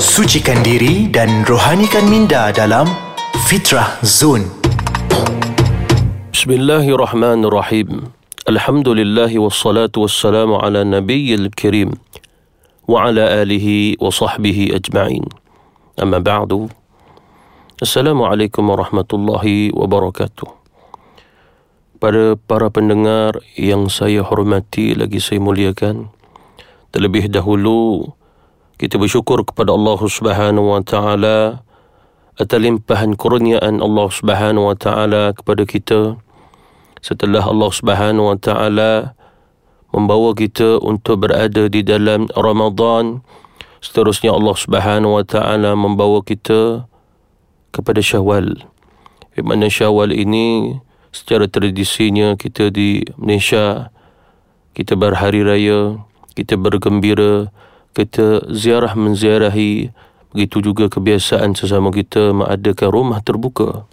Sucikan diri dan rohanikan minda dalam Fitrah Zone. Bismillahirrahmanirrahim. Alhamdulillah wassalatu wassalamu ala nabiyyil kirim wa ala alihi wa sahbihi ajma'in. Amma ba'du. Assalamualaikum warahmatullahi wabarakatuh. Pada para pendengar yang saya hormati lagi saya muliakan, terlebih dahulu kita bersyukur kepada Allah Subhanahu wa taala atas limpahan kurniaan Allah Subhanahu wa taala kepada kita. Setelah Allah Subhanahu wa taala membawa kita untuk berada di dalam Ramadan seterusnya Allah Subhanahu wa taala membawa kita kepada Syawal. Di mana Syawal ini secara tradisinya kita di Malaysia kita berhari raya kita bergembira kita ziarah menziarahi begitu juga kebiasaan sesama kita mengadakan rumah terbuka.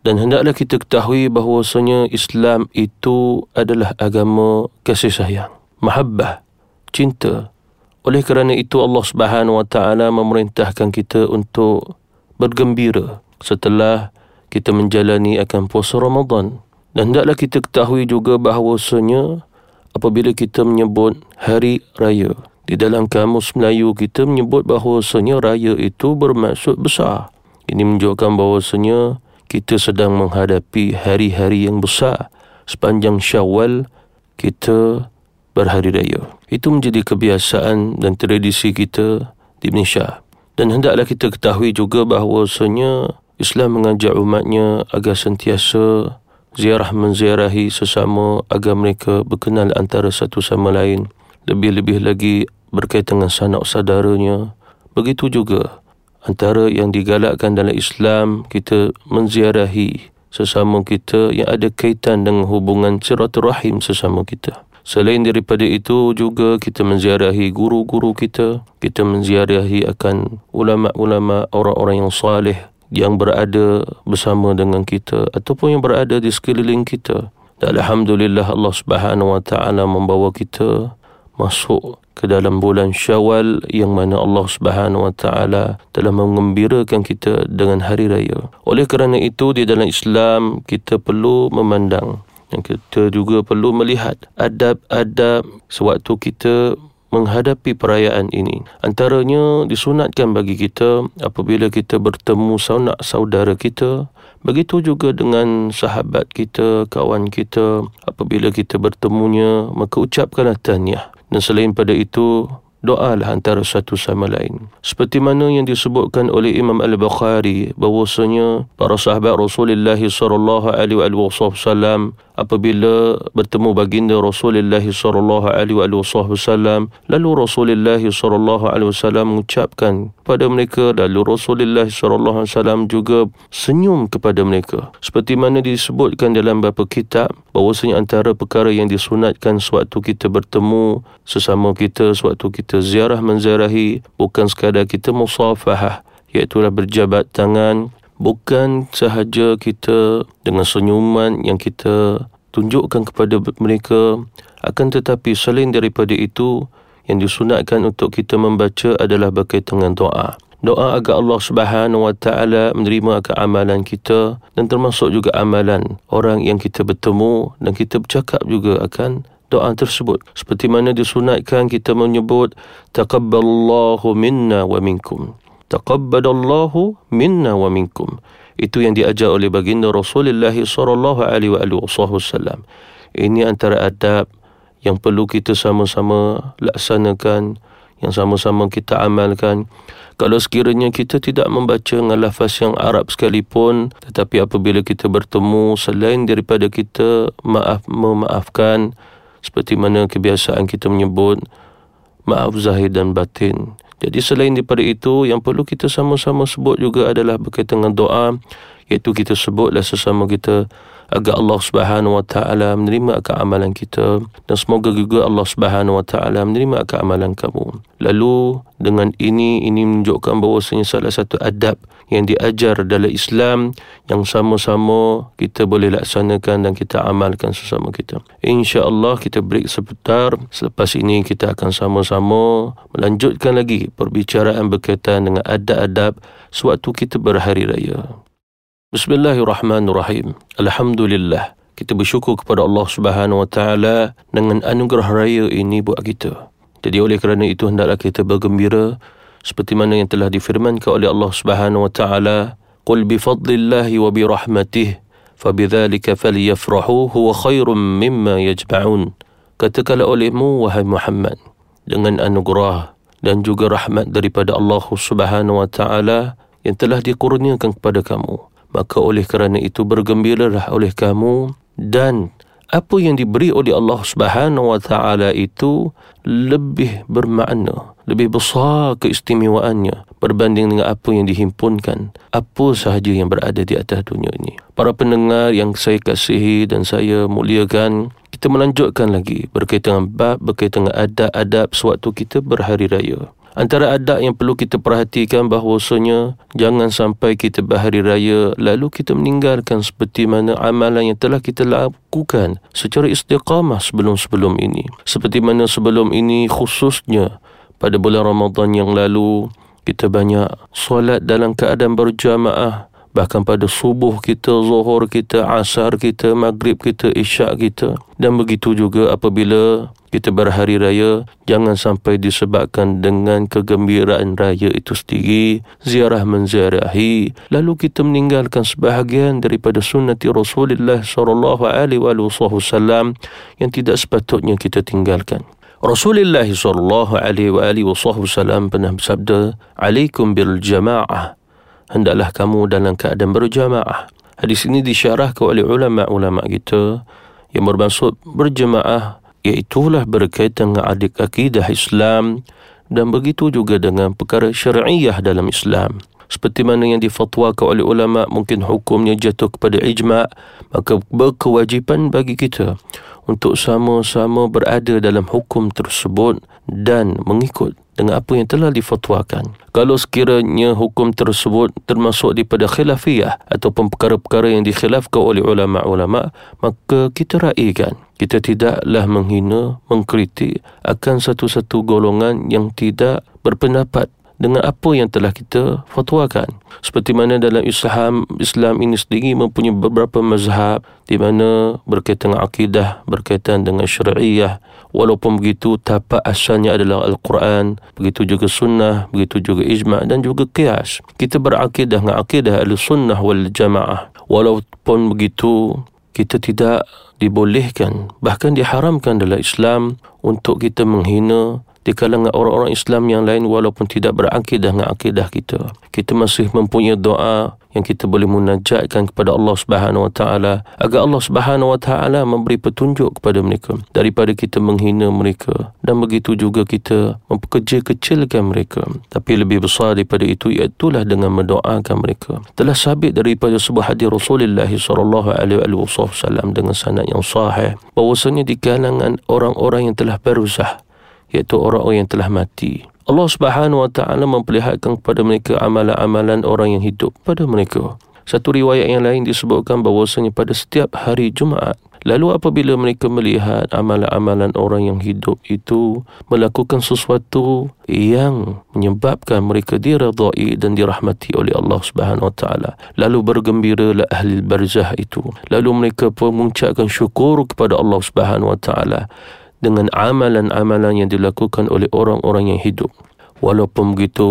Dan hendaklah kita ketahui bahawasanya Islam itu adalah agama kasih sayang mahabbah cinta. Oleh kerana itu Allah Subhanahu wa taala memerintahkan kita untuk bergembira setelah kita menjalani akan puasa Ramadan. Dan hendaklah kita ketahui juga bahawasanya apabila kita menyebut hari raya di dalam kamus Melayu kita menyebut bahawasanya raya itu bermaksud besar. Ini menunjukkan bahawasanya kita sedang menghadapi hari-hari yang besar. Sepanjang syawal kita berhari raya. Itu menjadi kebiasaan dan tradisi kita di Malaysia. Dan hendaklah kita ketahui juga bahawasanya Islam mengajak umatnya agar sentiasa ziarah menziarahi sesama agar mereka berkenal antara satu sama lain. Lebih-lebih lagi berkaitan dengan sanak saudaranya. Begitu juga antara yang digalakkan dalam Islam kita menziarahi sesama kita yang ada kaitan dengan hubungan silaturahim sesama kita. Selain daripada itu juga kita menziarahi guru-guru kita, kita menziarahi akan ulama-ulama orang-orang yang salih yang berada bersama dengan kita ataupun yang berada di sekeliling kita. Dan alhamdulillah Allah Subhanahu wa taala membawa kita masuk ke dalam bulan Syawal yang mana Allah Subhanahu wa taala telah mengembirakan kita dengan hari raya. Oleh kerana itu di dalam Islam kita perlu memandang dan kita juga perlu melihat adab-adab sewaktu kita menghadapi perayaan ini. Antaranya disunatkan bagi kita apabila kita bertemu sanak saudara kita, begitu juga dengan sahabat kita, kawan kita, apabila kita bertemunya, maka ucapkanlah tahniah dan selain pada itu doalah antara satu sama lain. Seperti mana yang disebutkan oleh Imam Al-Bukhari bahwasanya para sahabat Rasulullah sallallahu alaihi wasallam apabila bertemu baginda Rasulullah sallallahu alaihi wasallam lalu Rasulullah sallallahu alaihi wasallam mengucapkan kepada mereka lalu Rasulullah sallallahu alaihi wasallam juga senyum kepada mereka. Seperti mana disebutkan dalam beberapa kitab bahwasanya antara perkara yang disunatkan sewaktu kita bertemu sesama kita sewaktu kita ziarah menziarahi bukan sekadar kita musafahah iaitu berjabat tangan bukan sahaja kita dengan senyuman yang kita tunjukkan kepada mereka akan tetapi selain daripada itu yang disunatkan untuk kita membaca adalah berkaitan dengan doa. Doa agar Allah Subhanahu wa taala menerima akan amalan kita dan termasuk juga amalan orang yang kita bertemu dan kita bercakap juga akan doa tersebut. Seperti mana disunatkan kita menyebut taqabbalallahu minna wa minkum. Taqabbalallahu minna wa minkum itu yang diajar oleh baginda Rasulullah sallallahu alaihi wasallam. Ini antara adab yang perlu kita sama-sama laksanakan yang sama-sama kita amalkan. Kalau sekiranya kita tidak membaca dengan lafaz yang Arab sekalipun tetapi apabila kita bertemu selain daripada kita maaf memaafkan seperti mana kebiasaan kita menyebut maaf zahir dan batin jadi selain daripada itu yang perlu kita sama-sama sebut juga adalah berkaitan dengan doa iaitu kita sebutlah sesama kita agar Allah Subhanahu Wa Taala menerima akan amalan kita dan semoga juga Allah Subhanahu Wa Taala menerima akan amalan kamu. Lalu dengan ini ini menunjukkan bahawasanya salah satu adab yang diajar dalam Islam yang sama-sama kita boleh laksanakan dan kita amalkan sesama kita. Insya-Allah kita break sebentar. Selepas ini kita akan sama-sama melanjutkan lagi perbicaraan berkaitan dengan adab-adab sewaktu kita berhari raya. Bismillahirrahmanirrahim. Alhamdulillah. Kita bersyukur kepada Allah Subhanahu Wa Taala dengan anugerah raya ini buat kita. Jadi oleh kerana itu hendaklah kita bergembira seperti mana yang telah difirmankan oleh Allah Subhanahu wa taala qul bi fadlillahi wa bi rahmatihi fabidzalika falyafrahu huwa khairum mimma yajma'un katakanlah olehmu wahai Muhammad dengan anugerah dan juga rahmat daripada Allah Subhanahu wa taala yang telah dikurniakan kepada kamu maka oleh kerana itu bergembiralah oleh kamu dan apa yang diberi oleh Allah Subhanahu wa taala itu lebih bermakna, lebih besar keistimewaannya berbanding dengan apa yang dihimpunkan apa sahaja yang berada di atas dunia ini. Para pendengar yang saya kasihi dan saya muliakan, kita melanjutkan lagi berkaitan dengan bab berkaitan dengan adab-adab sewaktu kita berhari raya. Antara adab yang perlu kita perhatikan bahawasanya jangan sampai kita berhari raya lalu kita meninggalkan seperti mana amalan yang telah kita lakukan secara istiqamah sebelum-sebelum ini. Seperti mana sebelum ini khususnya pada bulan Ramadan yang lalu kita banyak solat dalam keadaan berjamaah bahkan pada subuh kita, zuhur kita, asar kita, maghrib kita, isyak kita. Dan begitu juga apabila kita berhari raya jangan sampai disebabkan dengan kegembiraan raya itu sendiri ziarah menziarahi. Lalu kita meninggalkan sebahagian daripada sunnati Rasulullah sallallahu alaihi wasallam yang tidak sepatutnya kita tinggalkan. Rasulullah sallallahu alaihi wasallam pernah bersabda alaikum bil jamaah hendaklah kamu dalam keadaan berjamaah hadis ini disyarahkan oleh ulama-ulama kita yang bermaksud berjemaah iaitulah berkaitan dengan adik akidah Islam dan begitu juga dengan perkara syariah dalam Islam. Seperti mana yang difatwakan oleh ulama mungkin hukumnya jatuh kepada ijma' maka berkewajipan bagi kita untuk sama-sama berada dalam hukum tersebut dan mengikut dengan apa yang telah difatwakan. Kalau sekiranya hukum tersebut termasuk daripada khilafiyah ataupun perkara-perkara yang dikhilafkan oleh ulama-ulama, maka kita raikan. Kita tidaklah menghina, mengkritik akan satu-satu golongan yang tidak berpendapat dengan apa yang telah kita fatwakan. Seperti mana dalam Islam, Islam ini sendiri mempunyai beberapa mazhab di mana berkaitan dengan akidah, berkaitan dengan syariah. Walaupun begitu, tapak asalnya adalah Al-Quran, begitu juga sunnah, begitu juga ijma' dan juga qiyas. Kita berakidah dengan akidah al-sunnah wal-jamaah. Walaupun begitu, kita tidak dibolehkan, bahkan diharamkan dalam Islam untuk kita menghina di kalangan orang-orang Islam yang lain walaupun tidak berakidah dengan akidah kita. Kita masih mempunyai doa yang kita boleh munajatkan kepada Allah Subhanahu Wa Taala agar Allah Subhanahu Wa Taala memberi petunjuk kepada mereka daripada kita menghina mereka dan begitu juga kita memperkecil-kecilkan mereka. Tapi lebih besar daripada itu iaitulah dengan mendoakan mereka. Telah sabit daripada sebuah hadis Rasulullah sallallahu alaihi wasallam dengan sanad yang sahih bahwasanya di kalangan orang-orang yang telah berusaha iaitu orang-orang yang telah mati. Allah Subhanahu Wa Taala memperlihatkan kepada mereka amalan-amalan orang yang hidup pada mereka. Satu riwayat yang lain disebutkan bahawasanya pada setiap hari Jumaat Lalu apabila mereka melihat amalan-amalan orang yang hidup itu melakukan sesuatu yang menyebabkan mereka diradai dan dirahmati oleh Allah Subhanahu Wa Taala, lalu bergembiralah ahli barzah itu. Lalu mereka pun mengucapkan syukur kepada Allah Subhanahu Wa Taala dengan amalan-amalan yang dilakukan oleh orang-orang yang hidup. Walaupun begitu,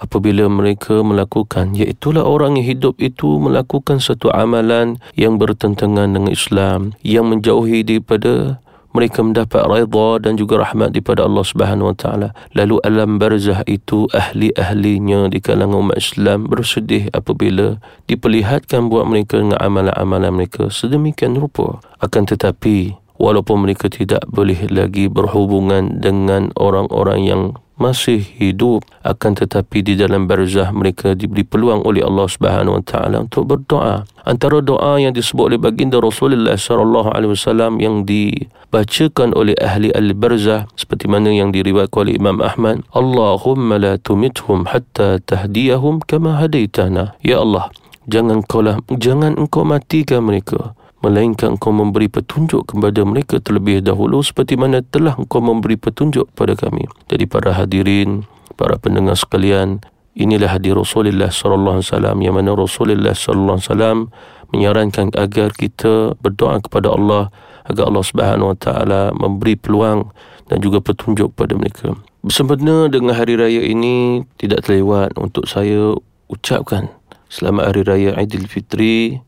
apabila mereka melakukan, iaitulah orang yang hidup itu melakukan satu amalan yang bertentangan dengan Islam, yang menjauhi daripada mereka mendapat redha dan juga rahmat daripada Allah Subhanahu Wa Taala. Lalu alam barzah itu ahli-ahlinya di kalangan umat Islam bersedih apabila diperlihatkan buat mereka dengan amalan-amalan mereka sedemikian rupa. Akan tetapi walaupun mereka tidak boleh lagi berhubungan dengan orang-orang yang masih hidup akan tetapi di dalam barzah mereka diberi peluang oleh Allah Subhanahu wa taala untuk berdoa. Antara doa yang disebut oleh baginda Rasulullah sallallahu alaihi wasallam yang dibacakan oleh ahli al-barzah seperti mana yang diriwayatkan oleh Imam Ahmad Allahumma la tumithum hatta tahdiyahum kama hadaitana. Ya Allah jangan kau lah, jangan engkau matikan mereka melainkan engkau memberi petunjuk kepada mereka terlebih dahulu seperti mana telah engkau memberi petunjuk kepada kami. Jadi para hadirin, para pendengar sekalian, inilah hadir Rasulullah sallallahu alaihi wasallam yang mana Rasulullah sallallahu alaihi wasallam menyarankan agar kita berdoa kepada Allah agar Allah Subhanahu wa taala memberi peluang dan juga petunjuk kepada mereka. Bersempena dengan hari raya ini tidak terlewat untuk saya ucapkan selamat hari raya Aidilfitri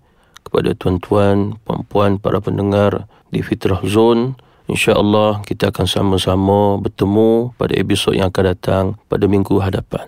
kepada tuan-tuan, puan-puan, para pendengar di Fitrah Zone. InsyaAllah kita akan sama-sama bertemu pada episod yang akan datang pada minggu hadapan.